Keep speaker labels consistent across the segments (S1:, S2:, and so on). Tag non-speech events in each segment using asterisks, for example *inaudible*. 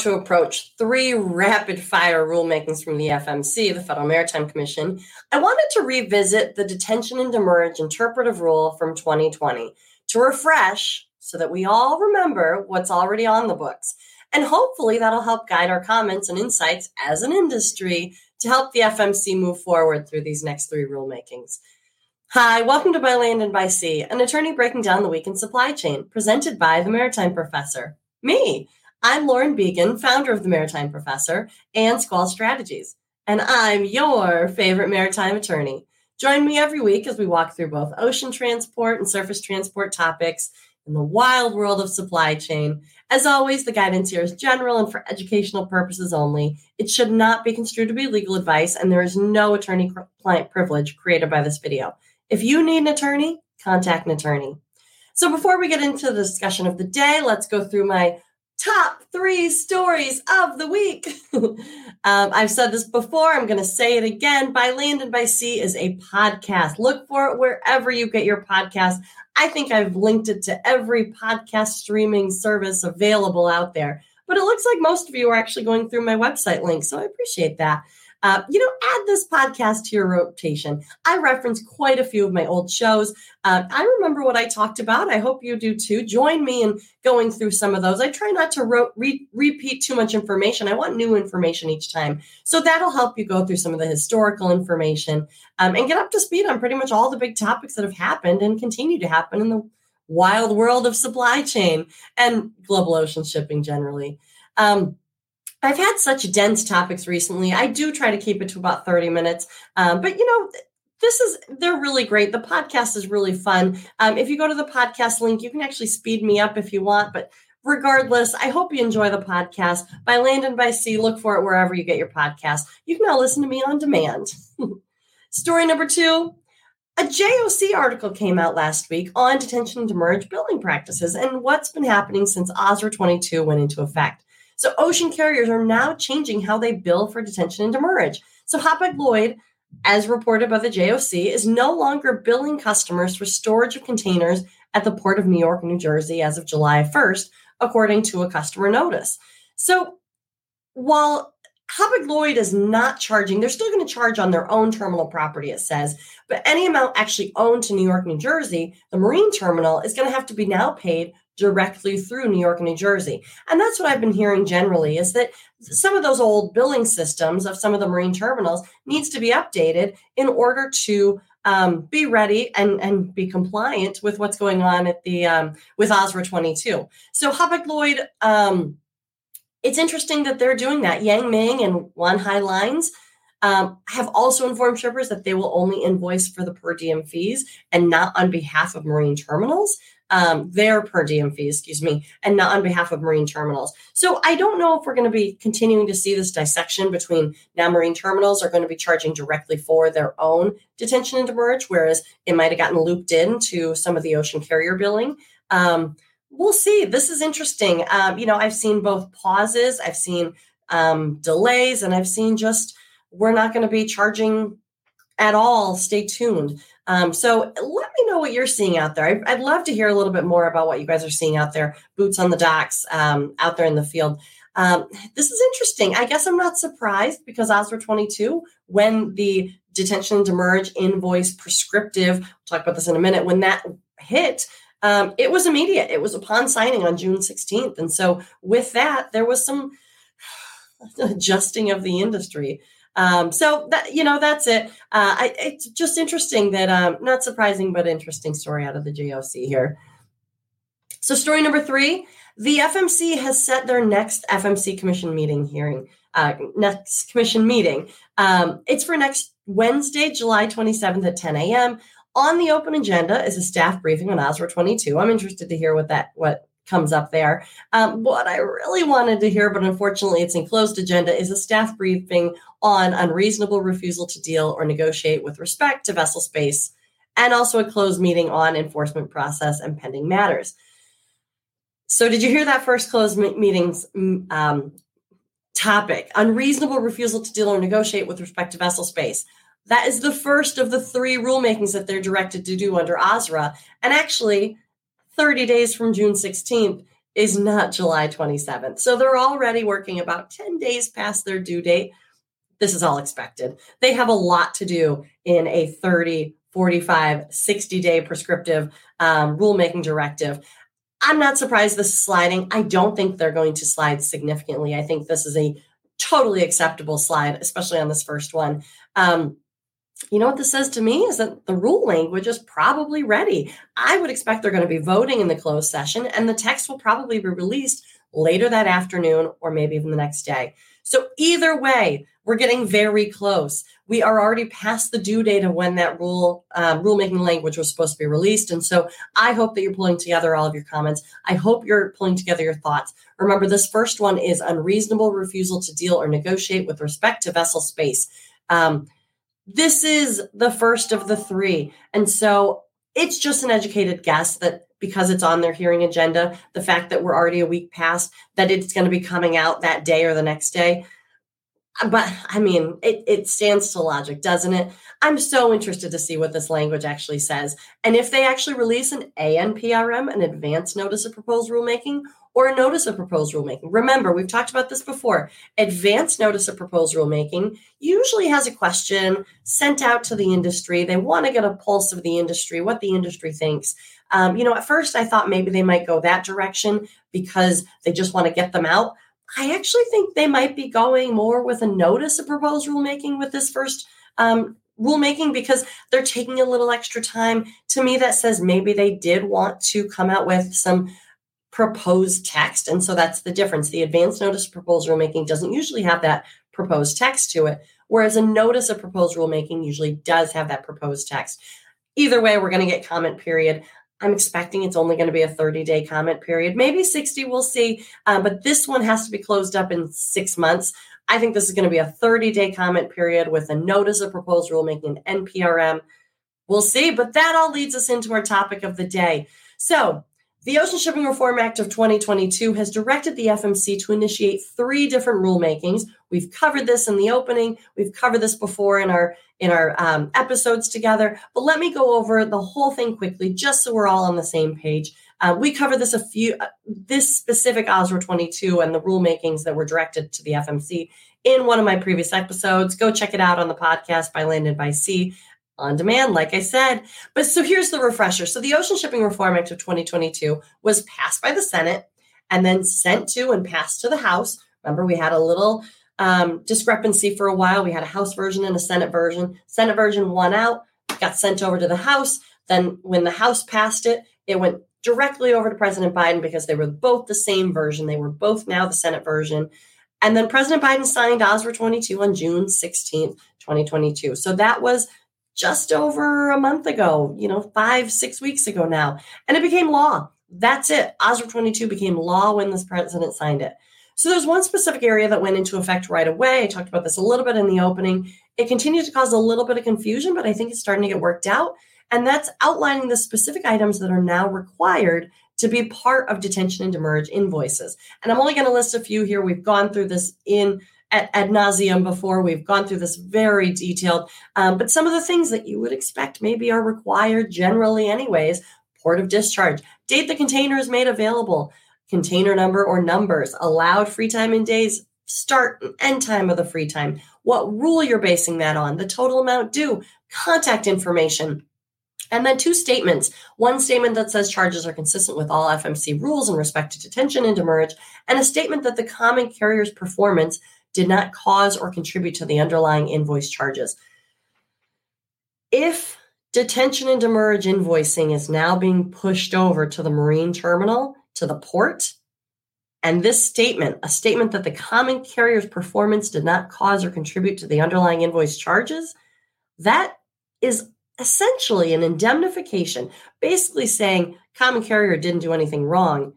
S1: to approach three rapid fire rulemakings from the FMC, the Federal Maritime Commission, I wanted to revisit the detention and demurrage interpretive rule from 2020 to refresh so that we all remember what's already on the books. And hopefully that'll help guide our comments and insights as an industry to help the FMC move forward through these next three rulemakings. Hi, welcome to By Land and By Sea, an attorney breaking down the week in supply chain, presented by the Maritime Professor. Me. I'm Lauren Beagen, founder of the Maritime Professor and Squall Strategies, and I'm your favorite maritime attorney. Join me every week as we walk through both ocean transport and surface transport topics in the wild world of supply chain. As always, the guidance here is general and for educational purposes only. It should not be construed to be legal advice, and there is no attorney client privilege created by this video. If you need an attorney, contact an attorney. So before we get into the discussion of the day, let's go through my top three stories of the week. *laughs* um, I've said this before, I'm going to say it again. By Land and by Sea is a podcast. Look for it wherever you get your podcast. I think I've linked it to every podcast streaming service available out there. But it looks like most of you are actually going through my website link, so I appreciate that. Uh, you know, add this podcast to your rotation. I reference quite a few of my old shows. Uh, I remember what I talked about. I hope you do too. Join me in going through some of those. I try not to re- repeat too much information. I want new information each time. So that'll help you go through some of the historical information um, and get up to speed on pretty much all the big topics that have happened and continue to happen in the wild world of supply chain and global ocean shipping generally. Um, I've had such dense topics recently. I do try to keep it to about 30 minutes. Um, but, you know, this is, they're really great. The podcast is really fun. Um, if you go to the podcast link, you can actually speed me up if you want. But regardless, I hope you enjoy the podcast. By land and by sea, look for it wherever you get your podcast. You can now listen to me on demand. *laughs* Story number two a JOC article came out last week on detention and demurrage billing practices and what's been happening since OSRA 22 went into effect. So ocean carriers are now changing how they bill for detention and demurrage. So Hapag Lloyd, as reported by the JOC, is no longer billing customers for storage of containers at the port of New York, New Jersey as of July 1st, according to a customer notice. So while Hapag Lloyd is not charging, they're still going to charge on their own terminal property, it says, but any amount actually owned to New York, New Jersey, the marine terminal is going to have to be now paid directly through New York and New Jersey. And that's what I've been hearing generally is that some of those old billing systems of some of the marine terminals needs to be updated in order to um, be ready and, and be compliant with what's going on at the um, with OSRA 22. So Hapag Lloyd, um, it's interesting that they're doing that. Yang Ming and Wan Hai Lines um, have also informed shippers that they will only invoice for the per diem fees and not on behalf of marine terminals um, their per diem fee, excuse me, and not on behalf of marine terminals. So I don't know if we're going to be continuing to see this dissection between now marine terminals are going to be charging directly for their own detention and demurrage, whereas it might have gotten looped into some of the ocean carrier billing. Um, we'll see. This is interesting. Um, you know, I've seen both pauses, I've seen um, delays, and I've seen just we're not going to be charging at all. Stay tuned. Um, so let me know what you're seeing out there. I'd, I'd, love to hear a little bit more about what you guys are seeing out there, boots on the docks, um, out there in the field. Um, this is interesting. I guess I'm not surprised because OSRA 22, when the detention and demurrage invoice prescriptive, we'll talk about this in a minute, when that hit, um, it was immediate. It was upon signing on June 16th. And so with that, there was some *sighs* adjusting of the industry. Um, so that you know, that's it. Uh, I, it's just interesting that um, not surprising, but interesting story out of the JOC here. So, story number three: the FMC has set their next FMC Commission meeting hearing. Uh, next commission meeting. Um, it's for next Wednesday, July 27th at 10 a.m. On the open agenda is a staff briefing on OSRA 22. I'm interested to hear what that what comes up there. Um, what I really wanted to hear, but unfortunately it's in closed agenda, is a staff briefing on unreasonable refusal to deal or negotiate with respect to vessel space, and also a closed meeting on enforcement process and pending matters. So, did you hear that first closed meetings um, topic? Unreasonable refusal to deal or negotiate with respect to vessel space. That is the first of the three rulemakings that they're directed to do under OSRA. And actually, 30 days from June 16th is not July 27th. So they're already working about 10 days past their due date. This is all expected. They have a lot to do in a 30, 45, 60 day prescriptive um, rulemaking directive. I'm not surprised this is sliding. I don't think they're going to slide significantly. I think this is a totally acceptable slide, especially on this first one. Um, you know what this says to me is that the rule language is probably ready. I would expect they're going to be voting in the closed session, and the text will probably be released later that afternoon or maybe even the next day. So, either way, we're getting very close. We are already past the due date of when that rule um, rulemaking language was supposed to be released, and so I hope that you're pulling together all of your comments. I hope you're pulling together your thoughts. Remember, this first one is unreasonable refusal to deal or negotiate with respect to vessel space. Um, this is the first of the three. And so it's just an educated guess that because it's on their hearing agenda, the fact that we're already a week past, that it's going to be coming out that day or the next day. But I mean, it, it stands to logic, doesn't it? I'm so interested to see what this language actually says. And if they actually release an ANPRM, an advance notice of proposed rulemaking, or a notice of proposed rulemaking. Remember, we've talked about this before. Advance notice of proposed rulemaking usually has a question sent out to the industry. They want to get a pulse of the industry, what the industry thinks. Um, you know, at first I thought maybe they might go that direction because they just want to get them out. I actually think they might be going more with a notice of proposed rulemaking with this first um, rulemaking because they're taking a little extra time. To me, that says maybe they did want to come out with some proposed text. And so that's the difference. The advance notice of proposed rulemaking doesn't usually have that proposed text to it, whereas a notice of proposed rulemaking usually does have that proposed text. Either way, we're going to get comment period. I'm expecting it's only going to be a 30 day comment period, maybe 60, we'll see. Uh, but this one has to be closed up in six months. I think this is going to be a 30 day comment period with a notice of proposed rulemaking and NPRM. We'll see. But that all leads us into our topic of the day. So, the Ocean Shipping Reform Act of 2022 has directed the FMC to initiate three different rulemakings. We've covered this in the opening. We've covered this before in our in our um, episodes together. But let me go over the whole thing quickly, just so we're all on the same page. Uh, we covered this a few uh, this specific OSRA 22 and the rulemakings that were directed to the FMC in one of my previous episodes. Go check it out on the podcast by Land and by Sea on demand, like I said. But so here's the refresher. So the Ocean Shipping Reform Act of 2022 was passed by the Senate and then sent to and passed to the House. Remember, we had a little um, discrepancy for a while. We had a House version and a Senate version. Senate version won out, got sent over to the House. Then, when the House passed it, it went directly over to President Biden because they were both the same version. They were both now the Senate version. And then President Biden signed OSRA 22 on June 16th, 2022. So that was just over a month ago, you know, five, six weeks ago now. And it became law. That's it. OSRA 22 became law when this president signed it. So there's one specific area that went into effect right away. I talked about this a little bit in the opening. It continued to cause a little bit of confusion, but I think it's starting to get worked out. And that's outlining the specific items that are now required to be part of detention and demurrage invoices. And I'm only going to list a few here. We've gone through this in at ad nauseum before. We've gone through this very detailed, um, but some of the things that you would expect maybe are required generally, anyways. Port of discharge, date the container is made available, container number or numbers, allowed free time in days, start and end time of the free time, what rule you're basing that on, the total amount due, contact information. And then two statements. One statement that says charges are consistent with all FMC rules in respect to detention and demurrage, and a statement that the common carrier's performance did not cause or contribute to the underlying invoice charges. If detention and demurrage invoicing is now being pushed over to the marine terminal, to the port, and this statement, a statement that the common carrier's performance did not cause or contribute to the underlying invoice charges, that is essentially an indemnification, basically saying common carrier didn't do anything wrong,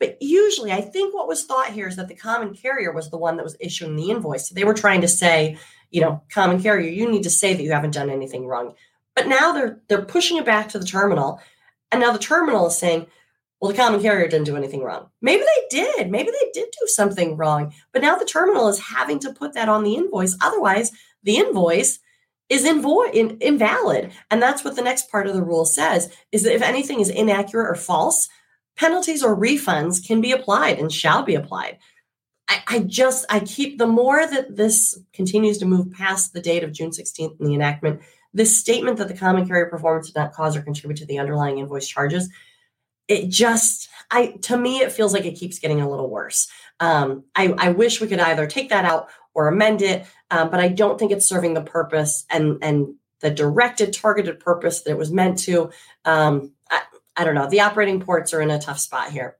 S1: But usually, I think what was thought here is that the common carrier was the one that was issuing the invoice. So they were trying to say, you know, common carrier, you need to say that you haven't done anything wrong. But now they're they're pushing it back to the terminal, and now the terminal is saying, well, the common carrier didn't do anything wrong. Maybe they did. Maybe they did do something wrong. But now the terminal is having to put that on the invoice. Otherwise, the invoice is invo- in, invalid. And that's what the next part of the rule says is that if anything is inaccurate or false, penalties or refunds can be applied and shall be applied. I, I just, I keep, the more that this continues to move past the date of June 16th in the enactment, this statement that the common carrier performance did not cause or contribute to the underlying invoice charges, it just, I, to me, it feels like it keeps getting a little worse. Um, I, I wish we could either take that out or amend it, um, but I don't think it's serving the purpose and and the directed, targeted purpose that it was meant to. Um, I, I don't know. The operating ports are in a tough spot here.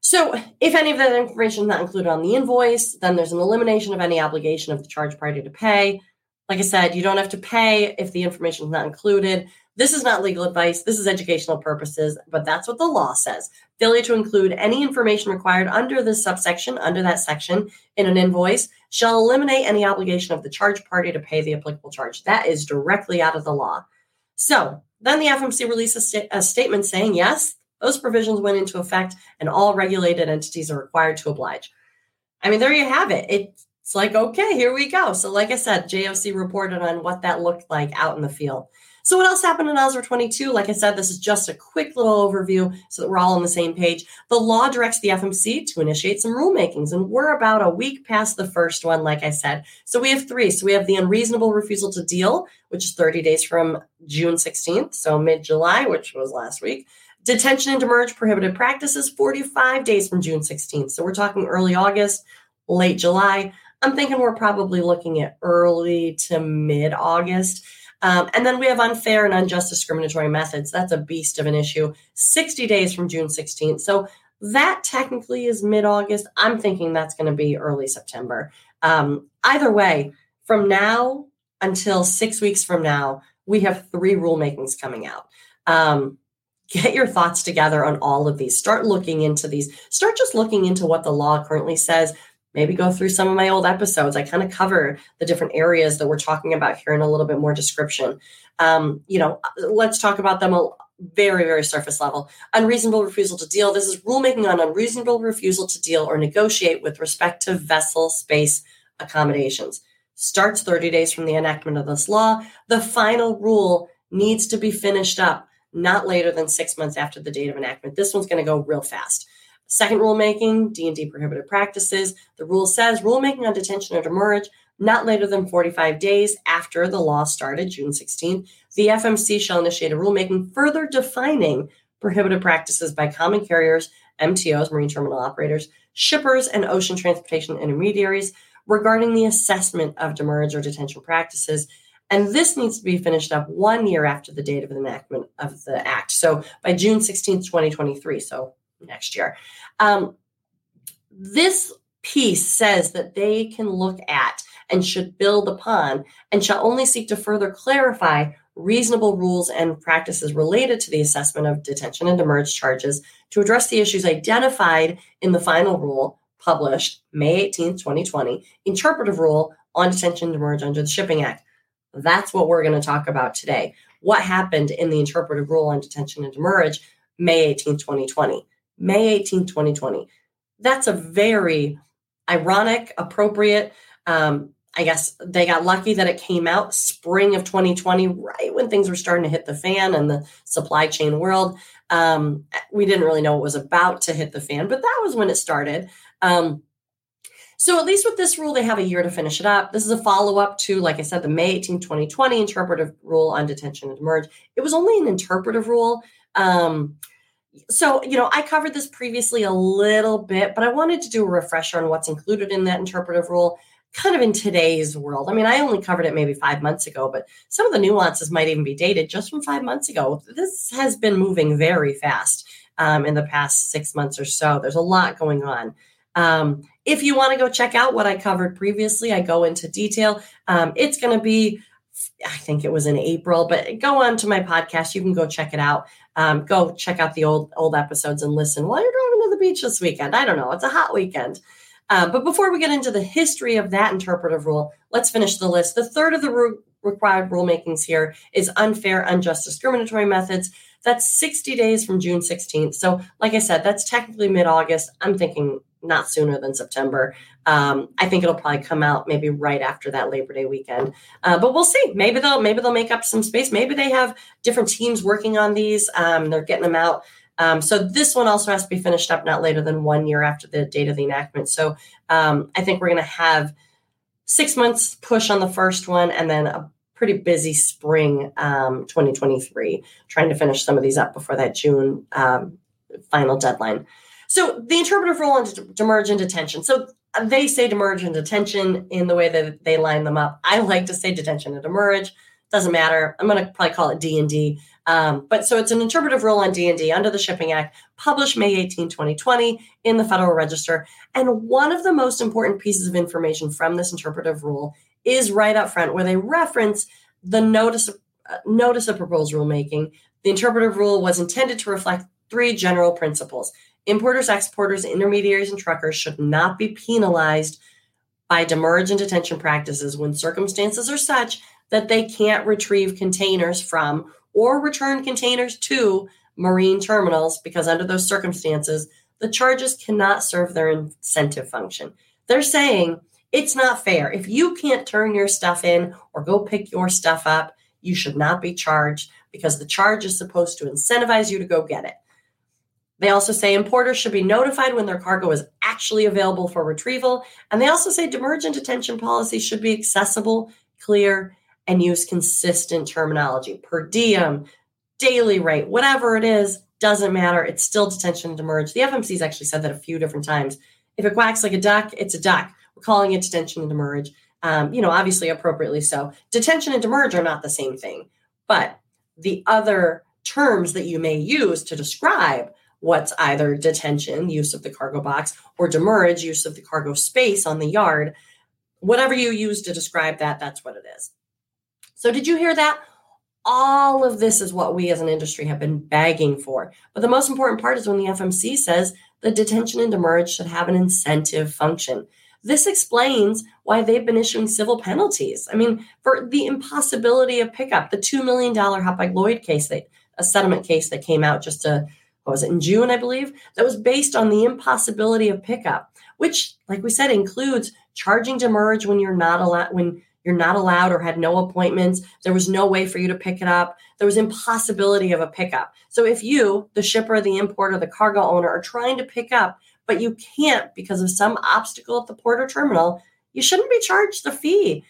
S1: So, if any of that information is not included on the invoice, then there's an elimination of any obligation of the charge party to pay. Like I said, you don't have to pay if the information is not included. This is not legal advice. This is educational purposes, but that's what the law says. Failure to include any information required under this subsection, under that section in an invoice, shall eliminate any obligation of the charge party to pay the applicable charge. That is directly out of the law. So then the FMC released a, sta- a statement saying, yes, those provisions went into effect and all regulated entities are required to oblige. I mean, there you have it. It's like, okay, here we go. So, like I said, JOC reported on what that looked like out in the field. So, what else happened in OSRA 22? Like I said, this is just a quick little overview so that we're all on the same page. The law directs the FMC to initiate some rulemakings, and we're about a week past the first one, like I said. So, we have three. So, we have the unreasonable refusal to deal, which is 30 days from June 16th, so mid July, which was last week. Detention and demurrage prohibited practices, 45 days from June 16th. So, we're talking early August, late July. I'm thinking we're probably looking at early to mid August. Um, and then we have unfair and unjust discriminatory methods. That's a beast of an issue. 60 days from June 16th. So that technically is mid August. I'm thinking that's going to be early September. Um, either way, from now until six weeks from now, we have three rulemakings coming out. Um, get your thoughts together on all of these. Start looking into these. Start just looking into what the law currently says maybe go through some of my old episodes. I kind of cover the different areas that we're talking about here in a little bit more description. Um, you know, let's talk about them a very, very surface level. Unreasonable refusal to deal. This is rulemaking on unreasonable refusal to deal or negotiate with respect to vessel space accommodations. Starts 30 days from the enactment of this law. The final rule needs to be finished up not later than six months after the date of enactment. This one's going to go real fast. Second rulemaking, D&D prohibited practices. The rule says rulemaking on detention or demurrage not later than 45 days after the law started, June 16th. The FMC shall initiate a rulemaking further defining prohibited practices by common carriers, MTOs, marine terminal operators, shippers, and ocean transportation intermediaries regarding the assessment of demurrage or detention practices. And this needs to be finished up one year after the date of the enactment of the act. So by June 16th, 2023. So next year. Um, this piece says that they can look at and should build upon and shall only seek to further clarify reasonable rules and practices related to the assessment of detention and demurrage charges to address the issues identified in the final rule published May 18, 2020, interpretive rule on detention and demurrage under the Shipping Act. That's what we're going to talk about today. What happened in the interpretive rule on detention and demurrage May 18, 2020? May 18, 2020. That's a very ironic, appropriate. Um, I guess they got lucky that it came out spring of 2020, right when things were starting to hit the fan and the supply chain world. Um, we didn't really know it was about to hit the fan, but that was when it started. Um, so at least with this rule, they have a year to finish it up. This is a follow up to, like I said, the May 18, 2020 interpretive rule on detention and merge. It was only an interpretive rule. Um, so you know i covered this previously a little bit but i wanted to do a refresher on what's included in that interpretive rule kind of in today's world. I mean i only covered it maybe five months ago but some of the nuances might even be dated. Just from five months ago this has been moving very fast um, in the past six months or so. There's a lot going on. Um, if you want to go check out what i covered previously i go into detail. Um, it's going to be I think it was in April, but go on to my podcast. You can go check it out. Um, go check out the old old episodes and listen while you're driving to the beach this weekend. I don't know, it's a hot weekend. Um, but before we get into the history of that interpretive rule, let's finish the list. The third of the re- required rulemakings here is unfair, unjust, discriminatory methods. That's 60 days from June 16th. So, like I said, that's technically mid August. I'm thinking not sooner than September. Um, I think it'll probably come out maybe right after that Labor Day weekend. Uh, but we'll see. Maybe they'll maybe they'll make up some space. Maybe they have different teams working on these. Um, they're getting them out. Um, so this one also has to be finished up not later than one year after the date of the enactment. So um, I think we're going to have six months push on the first one, and then a pretty busy spring um, 2023, trying to finish some of these up before that June um, final deadline. So the interpretive demurrage and detention. So they say demurrage and detention in the way that they line them up. I like to say detention and demurrage. Doesn't matter. I'm going to probably call it D and D. Um, but so it's an interpretive rule on D and D under the Shipping Act, published May 18, 2020, in the Federal Register. And one of the most important pieces of information from this interpretive rule is right up front, where they reference the notice uh, notice of proposed rulemaking. The interpretive rule was intended to reflect three general principles: importers, exporters, intermediaries, and truckers should not be penalized by demurrage and detention practices when circumstances are such that they can't retrieve containers from or return containers to marine terminals because under those circumstances, the charges cannot serve their incentive function. They're saying it's not fair. If you can't turn your stuff in or go pick your stuff up, you should not be charged because the charge is supposed to incentivize you to go get it. They also say importers should be notified when their cargo is actually available for retrieval. And they also say demurrage and detention policy should be accessible, clear, and use consistent terminology per diem, daily rate, whatever it is, doesn't matter. It's still detention and demurrage. The FMC's actually said that a few different times. If it quacks like a duck, it's a duck. We're calling it detention and demurrage. Um, you know, obviously appropriately so. Detention and demurrage are not the same thing, but the other terms that you may use to describe what's either detention, use of the cargo box, or demurrage, use of the cargo space on the yard, whatever you use to describe that, that's what it is. So, did you hear that? All of this is what we as an industry have been begging for. But the most important part is when the FMC says the detention and demurrage should have an incentive function. This explains why they've been issuing civil penalties. I mean, for the impossibility of pickup, the $2 million Hapag Lloyd case, that, a settlement case that came out just a, what was it, in June, I believe, that was based on the impossibility of pickup, which, like we said, includes charging demurrage when you're not allowed, when you're not allowed or had no appointments. There was no way for you to pick it up. There was impossibility of a pickup. So if you, the shipper, the importer, the cargo owner, are trying to pick up, but you can't because of some obstacle at the port or terminal, you shouldn't be charged the fee.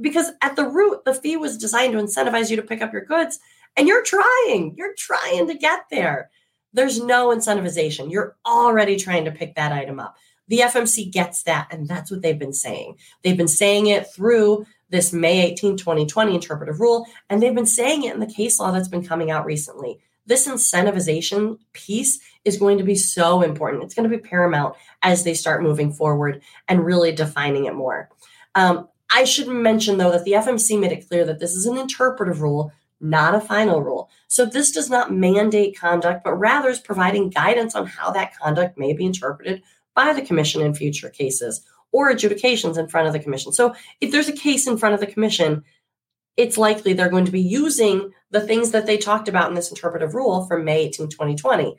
S1: Because at the root, the fee was designed to incentivize you to pick up your goods. And you're trying, you're trying to get there. There's no incentivization. You're already trying to pick that item up. The FMC gets that, and that's what they've been saying. They've been saying it through this May 18, 2020 interpretive rule, and they've been saying it in the case law that's been coming out recently. This incentivization piece is going to be so important. It's going to be paramount as they start moving forward and really defining it more. Um, I should mention, though, that the FMC made it clear that this is an interpretive rule, not a final rule. So this does not mandate conduct, but rather is providing guidance on how that conduct may be interpreted by the Commission in future cases or adjudications in front of the commission. So if there's a case in front of the commission, it's likely they're going to be using the things that they talked about in this interpretive rule from May 18, 2020.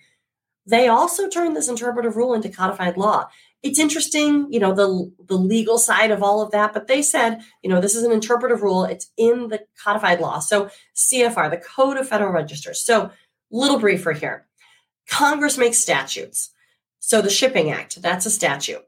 S1: They also turned this interpretive rule into codified law. It's interesting, you know, the, the legal side of all of that, but they said, you know, this is an interpretive rule. It's in the codified law. So CFR, the Code of Federal Registers. So little briefer here. Congress makes statutes. So the Shipping Act, that's a statute.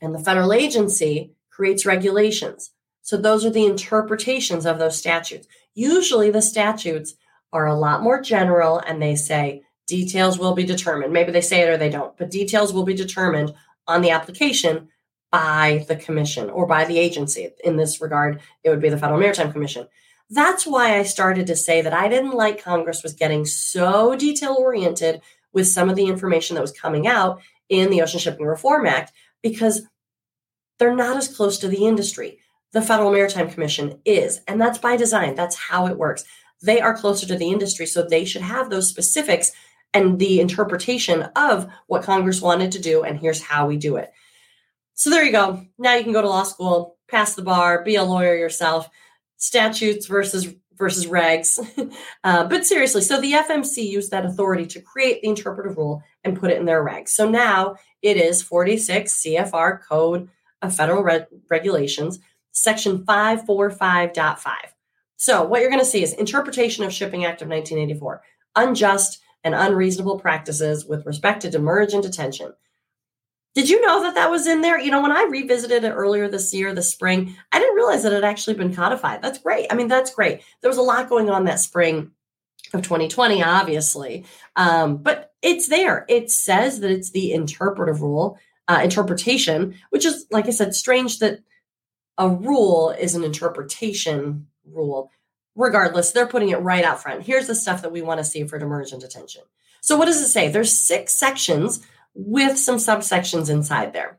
S1: And the federal agency creates regulations. So those are the interpretations of those statutes. Usually the statutes are a lot more general and they say details will be determined. Maybe they say it or they don't, but details will be determined on the application by the commission or by the agency. In this regard, it would be the Federal Maritime Commission. That's why I started to say that I didn't like Congress was getting so detail oriented with some of the information that was coming out in the Ocean Shipping Reform Act because they're not as close to the industry. The Federal Maritime Commission is, and that's by design. That's how it works. They are closer to the industry, so they should have those specifics and the interpretation of what Congress wanted to do, and here's how we do it. So there you go. Now you can go to law school, pass the bar, be a lawyer yourself. Statutes versus versus regs. *laughs* uh, but seriously, so the FMC used that authority to create the interpretive rule and put it in their regs. So now it is 46 CFR Code of Federal Re- Regulations, Section 545.5. So what you're going to see is interpretation of Shipping Act of 1984, unjust and unreasonable practices with respect to demurrage and detention. Did you know that that was in there? You know, when I revisited it earlier this year, the spring, I didn't realize that it had actually been codified. That's great. I mean, that's great. There was a lot going on that spring of 2020, obviously, um, but it's there. It says that it's the interpretive rule, uh, interpretation, which is, like I said, strange that a rule is an interpretation rule. Regardless, they're putting it right out front. Here's the stuff that we want to see for demurrage and detention. So, what does it say? There's six sections with some subsections inside there.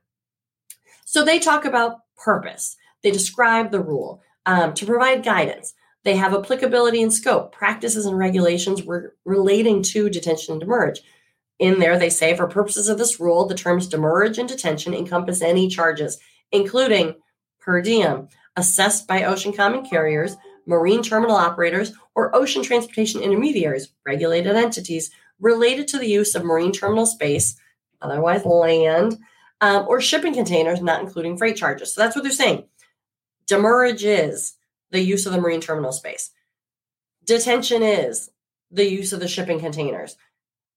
S1: So they talk about purpose. They describe the rule um, to provide guidance. They have applicability and scope, practices and regulations re- relating to detention and demurrage. In there, they say for purposes of this rule, the terms demurrage and detention encompass any charges, including per diem, assessed by ocean common carriers, marine terminal operators, or ocean transportation intermediaries, regulated entities related to the use of marine terminal space otherwise land, um, or shipping containers, not including freight charges. So that's what they're saying. Demurrage is the use of the marine terminal space. Detention is the use of the shipping containers.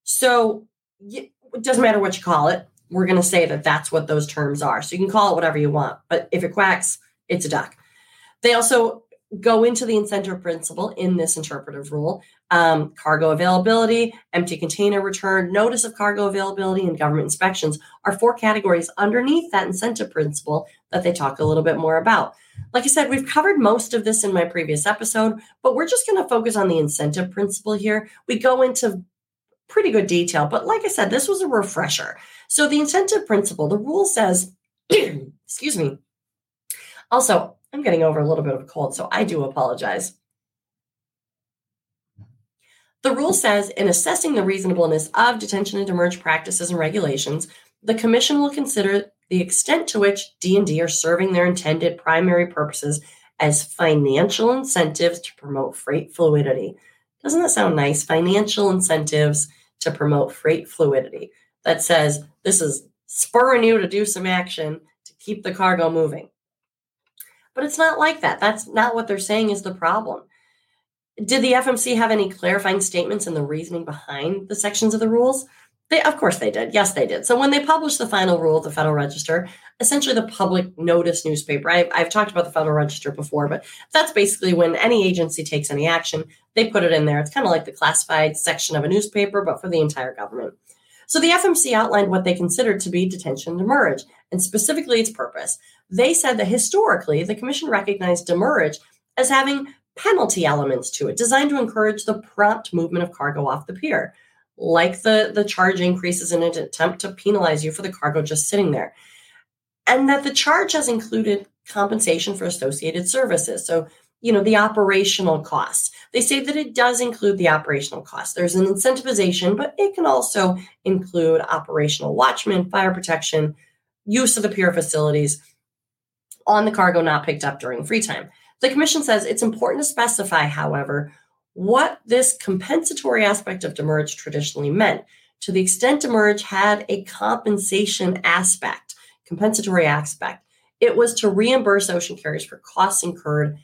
S1: So it doesn't matter what you call it. We're going to say that that's what those terms are. So you can call it whatever you want, but if it quacks, it's a duck. They also go into the incentive principle in this interpretive rule um, cargo availability, empty container return, notice of cargo availability, and government inspections are four categories underneath that incentive principle that they talk a little bit more about. Like I said, we've covered most of this in my previous episode, but we're just going to focus on the incentive principle here. We go into pretty good detail, but like I said, this was a refresher. So, the incentive principle, the rule says, *clears throat* excuse me. Also, I'm getting over a little bit of a cold, so I do apologize. The rule says in assessing the reasonableness of detention and demurrage practices and regulations, the commission will consider the extent to which D&D are serving their intended primary purposes as financial incentives to promote freight fluidity. Doesn't that sound nice? Financial incentives to promote freight fluidity. That says this is spurring you to do some action to keep the cargo moving. But it's not like that. That's not what they're saying is the problem. Did the FMC have any clarifying statements and the reasoning behind the sections of the rules? They, of course, they did. Yes, they did. So when they published the final rule of the Federal Register, essentially the public notice newspaper. I've, I've talked about the Federal Register before, but that's basically when any agency takes any action, they put it in there. It's kind of like the classified section of a newspaper, but for the entire government. So the FMC outlined what they considered to be detention and demurrage, and specifically its purpose. They said that historically, the Commission recognized demurrage as having penalty elements to it, designed to encourage the prompt movement of cargo off the pier, like the, the charge increases in an attempt to penalize you for the cargo just sitting there. And that the charge has included compensation for associated services. So you know the operational costs they say that it does include the operational costs there's an incentivization but it can also include operational watchmen fire protection use of the pier facilities on the cargo not picked up during free time the commission says it's important to specify however what this compensatory aspect of demurrage traditionally meant to the extent demurrage had a compensation aspect compensatory aspect it was to reimburse ocean carriers for costs incurred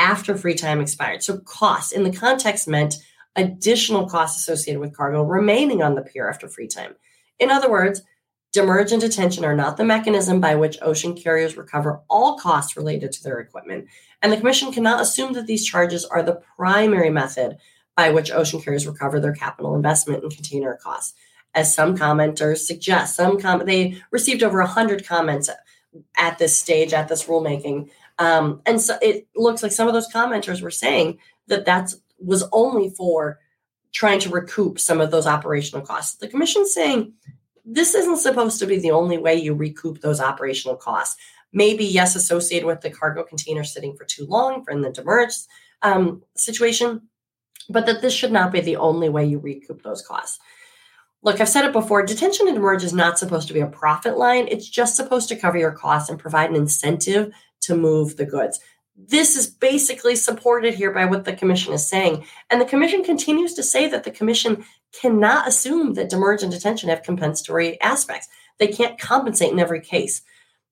S1: after free time expired. So, costs in the context meant additional costs associated with cargo remaining on the pier after free time. In other words, demurrage and detention are not the mechanism by which ocean carriers recover all costs related to their equipment. And the Commission cannot assume that these charges are the primary method by which ocean carriers recover their capital investment and container costs. As some commenters suggest, some com- they received over 100 comments at this stage, at this rulemaking, um, and so it looks like some of those commenters were saying that that was only for trying to recoup some of those operational costs. The commission's saying this isn't supposed to be the only way you recoup those operational costs. Maybe, yes, associated with the cargo container sitting for too long for in the demurrage um, situation. but that this should not be the only way you recoup those costs. Look, I've said it before detention and demurrage is not supposed to be a profit line. It's just supposed to cover your costs and provide an incentive to move the goods. This is basically supported here by what the commission is saying. And the commission continues to say that the commission cannot assume that demurrage and detention have compensatory aspects. They can't compensate in every case.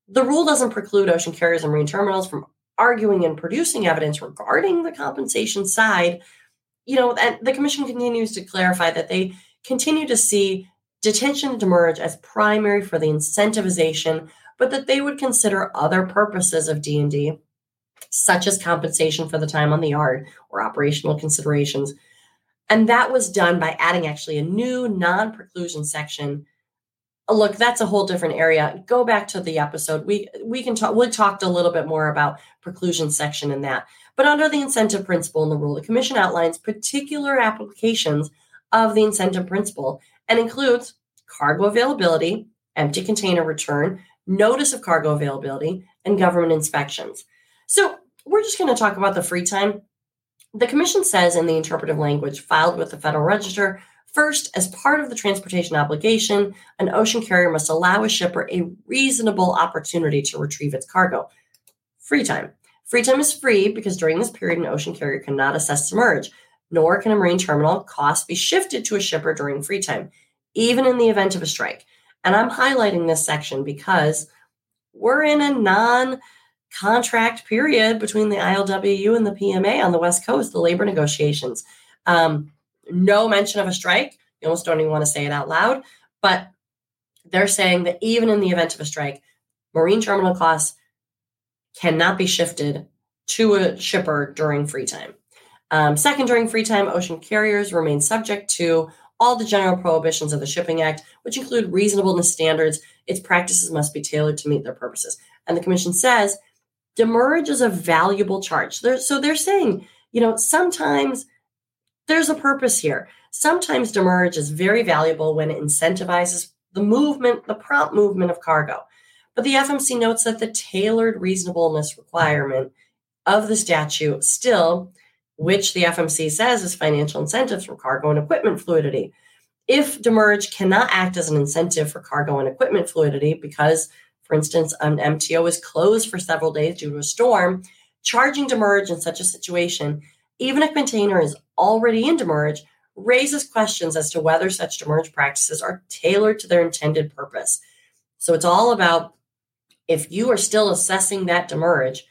S1: The rule doesn't preclude ocean carriers and marine terminals from arguing and producing evidence regarding the compensation side. You know, and the commission continues to clarify that they continue to see detention and as primary for the incentivization, but that they would consider other purposes of D&D such as compensation for the time on the yard or operational considerations. And that was done by adding actually a new non preclusion section. Look, that's a whole different area. Go back to the episode. We we can talk. We talked a little bit more about preclusion section in that. But under the incentive principle in the rule, the commission outlines particular applications of the incentive principle and includes cargo availability, empty container return, notice of cargo availability, and government inspections. So we're just going to talk about the free time. The commission says in the interpretive language filed with the Federal Register First, as part of the transportation obligation, an ocean carrier must allow a shipper a reasonable opportunity to retrieve its cargo. Free time. Free time is free because during this period, an ocean carrier cannot assess demurrage, nor can a marine terminal cost be shifted to a shipper during free time, even in the event of a strike. And I'm highlighting this section because we're in a non contract period between the ILWU and the PMA on the West Coast, the labor negotiations. Um, no mention of a strike. You almost don't even want to say it out loud, but they're saying that even in the event of a strike, marine terminal costs cannot be shifted to a shipper during free time. Um, second, during free time, ocean carriers remain subject to all the general prohibitions of the Shipping Act, which include reasonableness standards. Its practices must be tailored to meet their purposes. And the Commission says demurrage is a valuable charge. They're, so they're saying, you know, sometimes there's a purpose here. Sometimes demurrage is very valuable when it incentivizes the movement, the prompt movement of cargo. But the FMC notes that the tailored reasonableness requirement of the statute still, which the FMC says is financial incentives for cargo and equipment fluidity. If demurrage cannot act as an incentive for cargo and equipment fluidity because for instance, an MTO is closed for several days due to a storm, charging demurrage in such a situation, even if container is already in demurrage, raises questions as to whether such demurrage practices are tailored to their intended purpose. So it's all about if you are still assessing that demurrage,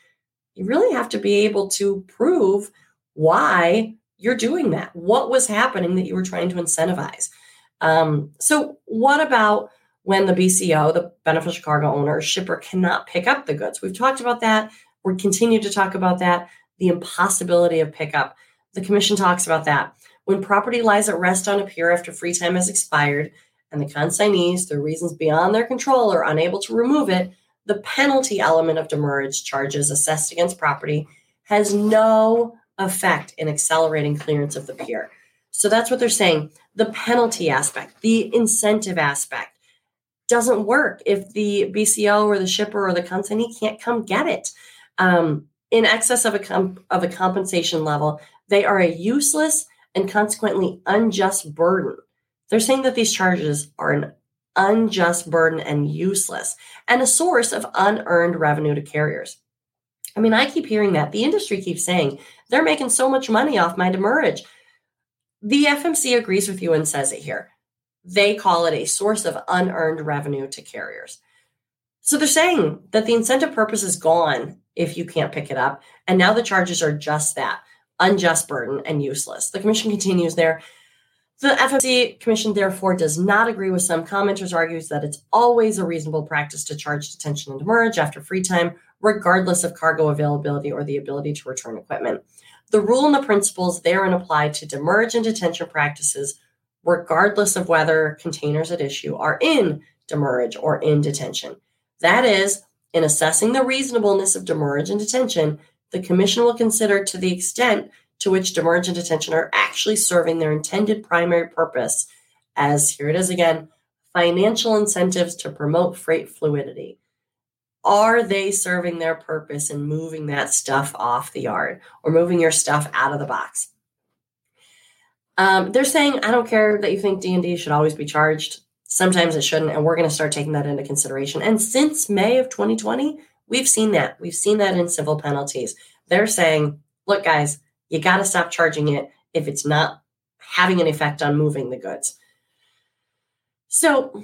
S1: you really have to be able to prove why you're doing that. What was happening that you were trying to incentivize? Um, so, what about when the BCO, the beneficial cargo owner, shipper cannot pick up the goods. We've talked about that. We continue to talk about that. The impossibility of pickup. The commission talks about that. When property lies at rest on a pier after free time has expired and the consignees, through reasons beyond their control, are unable to remove it, the penalty element of demurrage charges assessed against property has no effect in accelerating clearance of the pier. So that's what they're saying. The penalty aspect, the incentive aspect, doesn't work if the BCO or the shipper or the consignee can't come get it. Um, in excess of a comp- of a compensation level, they are a useless and consequently unjust burden. They're saying that these charges are an unjust burden and useless, and a source of unearned revenue to carriers. I mean, I keep hearing that. The industry keeps saying they're making so much money off my demurrage. The FMC agrees with you and says it here they call it a source of unearned revenue to carriers. So they're saying that the incentive purpose is gone if you can't pick it up. And now the charges are just that unjust burden and useless. The commission continues there. The FMC Commission, therefore, does not agree with some commenters, argues that it's always a reasonable practice to charge detention and demurrage after free time, regardless of cargo availability or the ability to return equipment. The rule and the principles therein apply to demurrage and detention practices regardless of whether containers at issue are in demurrage or in detention. That is, in assessing the reasonableness of demurrage and detention, the Commission will consider to the extent to which demurrage and detention are actually serving their intended primary purpose, as here it is again financial incentives to promote freight fluidity. Are they serving their purpose in moving that stuff off the yard or moving your stuff out of the box? Um, they're saying, I don't care that you think D&D should always be charged. Sometimes it shouldn't, and we're going to start taking that into consideration. And since May of 2020, we've seen that. We've seen that in civil penalties. They're saying, look, guys, you got to stop charging it if it's not having an effect on moving the goods. So,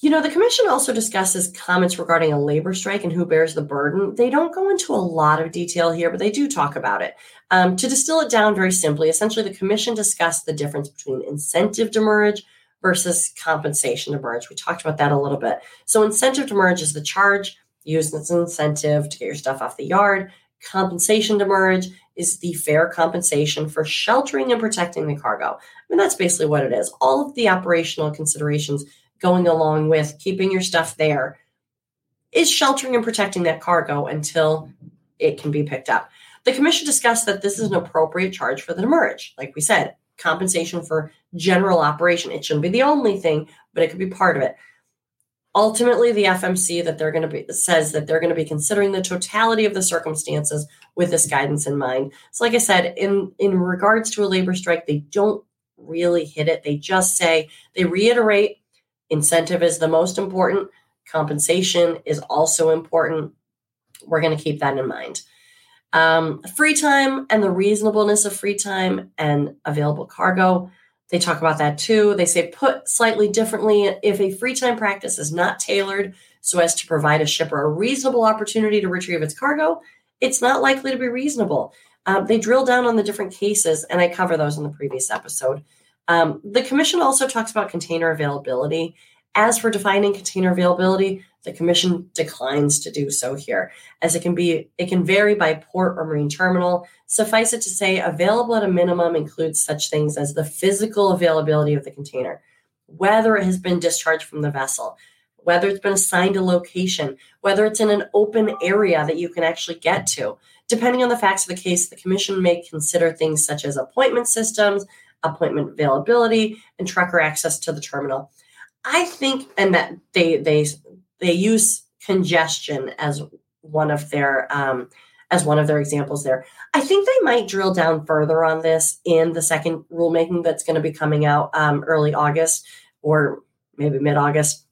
S1: you know, the commission also discusses comments regarding a labor strike and who bears the burden. They don't go into a lot of detail here, but they do talk about it. Um, to distill it down very simply, essentially, the commission discussed the difference between incentive demurrage versus compensation demurrage. We talked about that a little bit. So, incentive demurrage is the charge used as an incentive to get your stuff off the yard. Compensation demurrage is the fair compensation for sheltering and protecting the cargo. I mean, that's basically what it is. All of the operational considerations going along with keeping your stuff there is sheltering and protecting that cargo until it can be picked up. The commission discussed that this is an appropriate charge for the demurrage. Like we said, compensation for general operation. It shouldn't be the only thing, but it could be part of it. Ultimately, the FMC that they're going to be says that they're going to be considering the totality of the circumstances with this guidance in mind. So, like I said, in in regards to a labor strike, they don't really hit it. They just say they reiterate incentive is the most important, compensation is also important. We're going to keep that in mind. Um, free time and the reasonableness of free time and available cargo. They talk about that too. They say, put slightly differently, if a free time practice is not tailored so as to provide a shipper a reasonable opportunity to retrieve its cargo, it's not likely to be reasonable. Um, they drill down on the different cases, and I cover those in the previous episode. Um, the commission also talks about container availability. As for defining container availability, the commission declines to do so here, as it can be it can vary by port or marine terminal. Suffice it to say, available at a minimum includes such things as the physical availability of the container, whether it has been discharged from the vessel, whether it's been assigned a location, whether it's in an open area that you can actually get to. Depending on the facts of the case, the commission may consider things such as appointment systems, appointment availability, and trucker access to the terminal. I think, and that they they they use congestion as one of their um, as one of their examples there. I think they might drill down further on this in the second rulemaking that's going to be coming out um, early August or maybe mid August.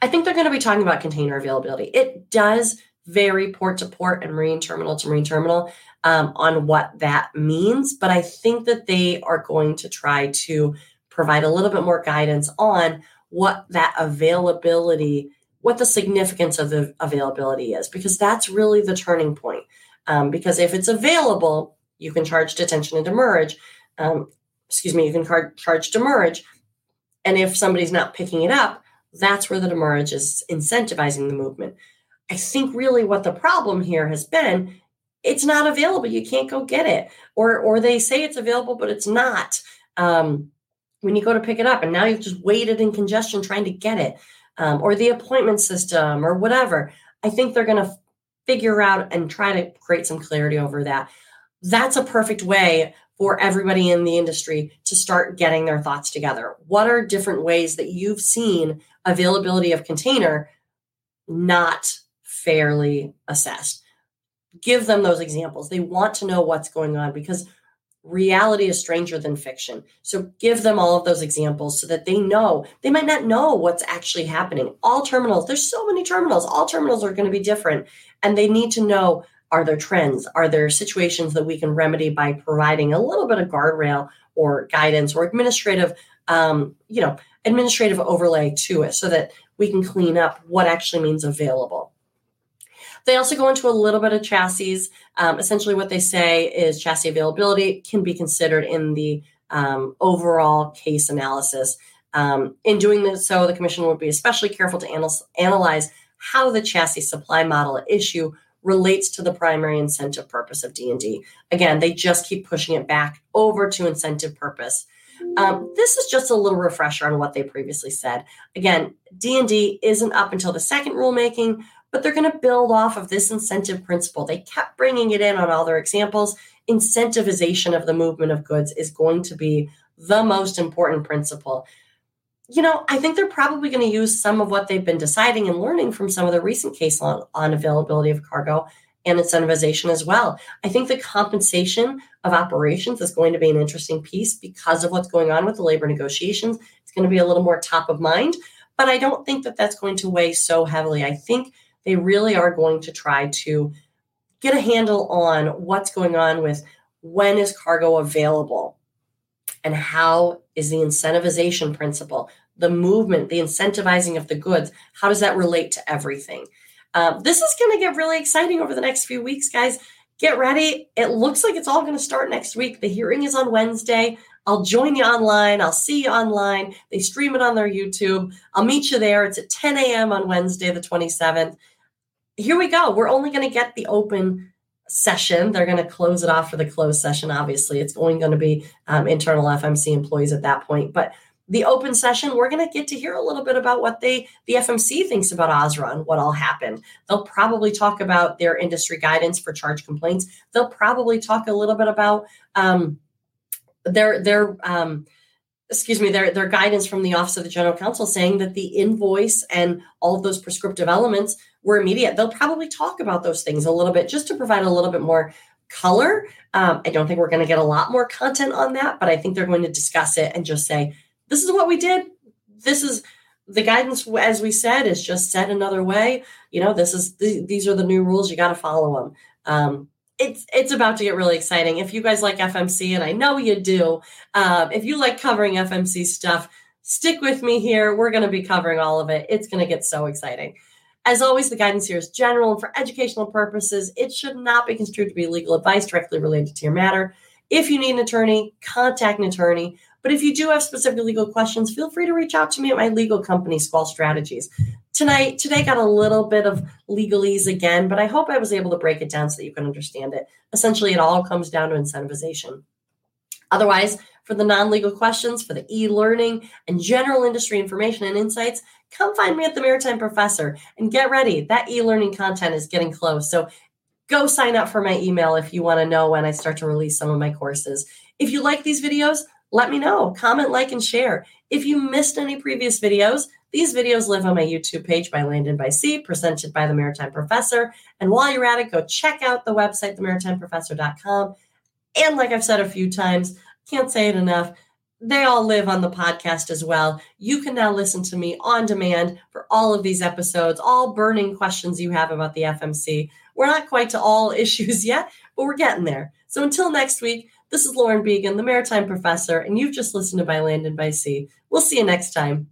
S1: I think they're going to be talking about container availability. It does vary port to port and marine terminal to marine terminal um, on what that means, but I think that they are going to try to provide a little bit more guidance on what that availability what the significance of the availability is, because that's really the turning point. Um, because if it's available, you can charge detention and demurrage. Um, excuse me, you can car- charge demurrage. And if somebody's not picking it up, that's where the demurrage is incentivizing the movement. I think really what the problem here has been, it's not available. You can't go get it. Or or they say it's available, but it's not. Um, when you go to pick it up, and now you've just waited in congestion trying to get it um, or the appointment system or whatever. I think they're going to figure out and try to create some clarity over that. That's a perfect way for everybody in the industry to start getting their thoughts together. What are different ways that you've seen availability of container not fairly assessed? Give them those examples. They want to know what's going on because reality is stranger than fiction. So give them all of those examples so that they know. They might not know what's actually happening. All terminals, there's so many terminals. All terminals are going to be different and they need to know are there trends? Are there situations that we can remedy by providing a little bit of guardrail or guidance or administrative um, you know, administrative overlay to it so that we can clean up what actually means available. They also go into a little bit of chassis. Um, essentially, what they say is chassis availability can be considered in the um, overall case analysis. Um, in doing this, so the commission would be especially careful to anal- analyze how the chassis supply model issue relates to the primary incentive purpose of D&D. Again, they just keep pushing it back over to incentive purpose. Um, this is just a little refresher on what they previously said. Again, D&D isn't up until the second rulemaking, but they're going to build off of this incentive principle. They kept bringing it in on all their examples. Incentivization of the movement of goods is going to be the most important principle. You know, I think they're probably going to use some of what they've been deciding and learning from some of the recent case on, on availability of cargo and incentivization as well. I think the compensation of operations is going to be an interesting piece because of what's going on with the labor negotiations. It's going to be a little more top of mind, but I don't think that that's going to weigh so heavily. I think they really are going to try to get a handle on what's going on with when is cargo available and how is the incentivization principle, the movement, the incentivizing of the goods, how does that relate to everything? Uh, this is going to get really exciting over the next few weeks, guys. Get ready. It looks like it's all going to start next week. The hearing is on Wednesday. I'll join you online. I'll see you online. They stream it on their YouTube. I'll meet you there. It's at 10 a.m. on Wednesday, the 27th. Here we go. We're only going to get the open session. They're going to close it off for the closed session. Obviously, it's only going to be um, internal FMC employees at that point. But the open session, we're going to get to hear a little bit about what they the FMC thinks about OSRA, what all happened. They'll probably talk about their industry guidance for charge complaints. They'll probably talk a little bit about um, their their um, excuse me their their guidance from the Office of the General Counsel saying that the invoice and all of those prescriptive elements were immediate. They'll probably talk about those things a little bit just to provide a little bit more color. Um, I don't think we're going to get a lot more content on that, but I think they're going to discuss it and just say this is what we did. This is the guidance, as we said, is just said another way. You know, this is the, these are the new rules. You got to follow them. Um, it's it's about to get really exciting. If you guys like FMC, and I know you do, um, if you like covering FMC stuff, stick with me here. We're going to be covering all of it. It's going to get so exciting. As always, the guidance here is general and for educational purposes. It should not be construed to be legal advice directly related to your matter. If you need an attorney, contact an attorney. But if you do have specific legal questions, feel free to reach out to me at my legal company, Squall Strategies. Tonight, today got a little bit of legalese again, but I hope I was able to break it down so that you can understand it. Essentially, it all comes down to incentivization. Otherwise, for the non legal questions, for the e learning, and general industry information and insights, come find me at the Maritime Professor and get ready. That e learning content is getting close. So go sign up for my email if you want to know when I start to release some of my courses. If you like these videos, let me know. Comment, like, and share. If you missed any previous videos, these videos live on my YouTube page by Land and by Sea, presented by the Maritime Professor. And while you're at it, go check out the website, themaritimeprofessor.com. And like I've said a few times, can't say it enough, they all live on the podcast as well. You can now listen to me on demand for all of these episodes, all burning questions you have about the FMC. We're not quite to all *laughs* issues yet, but we're getting there. So until next week, this is Lauren Beagen, the Maritime Professor, and you've just listened to By Land and by Sea. We'll see you next time.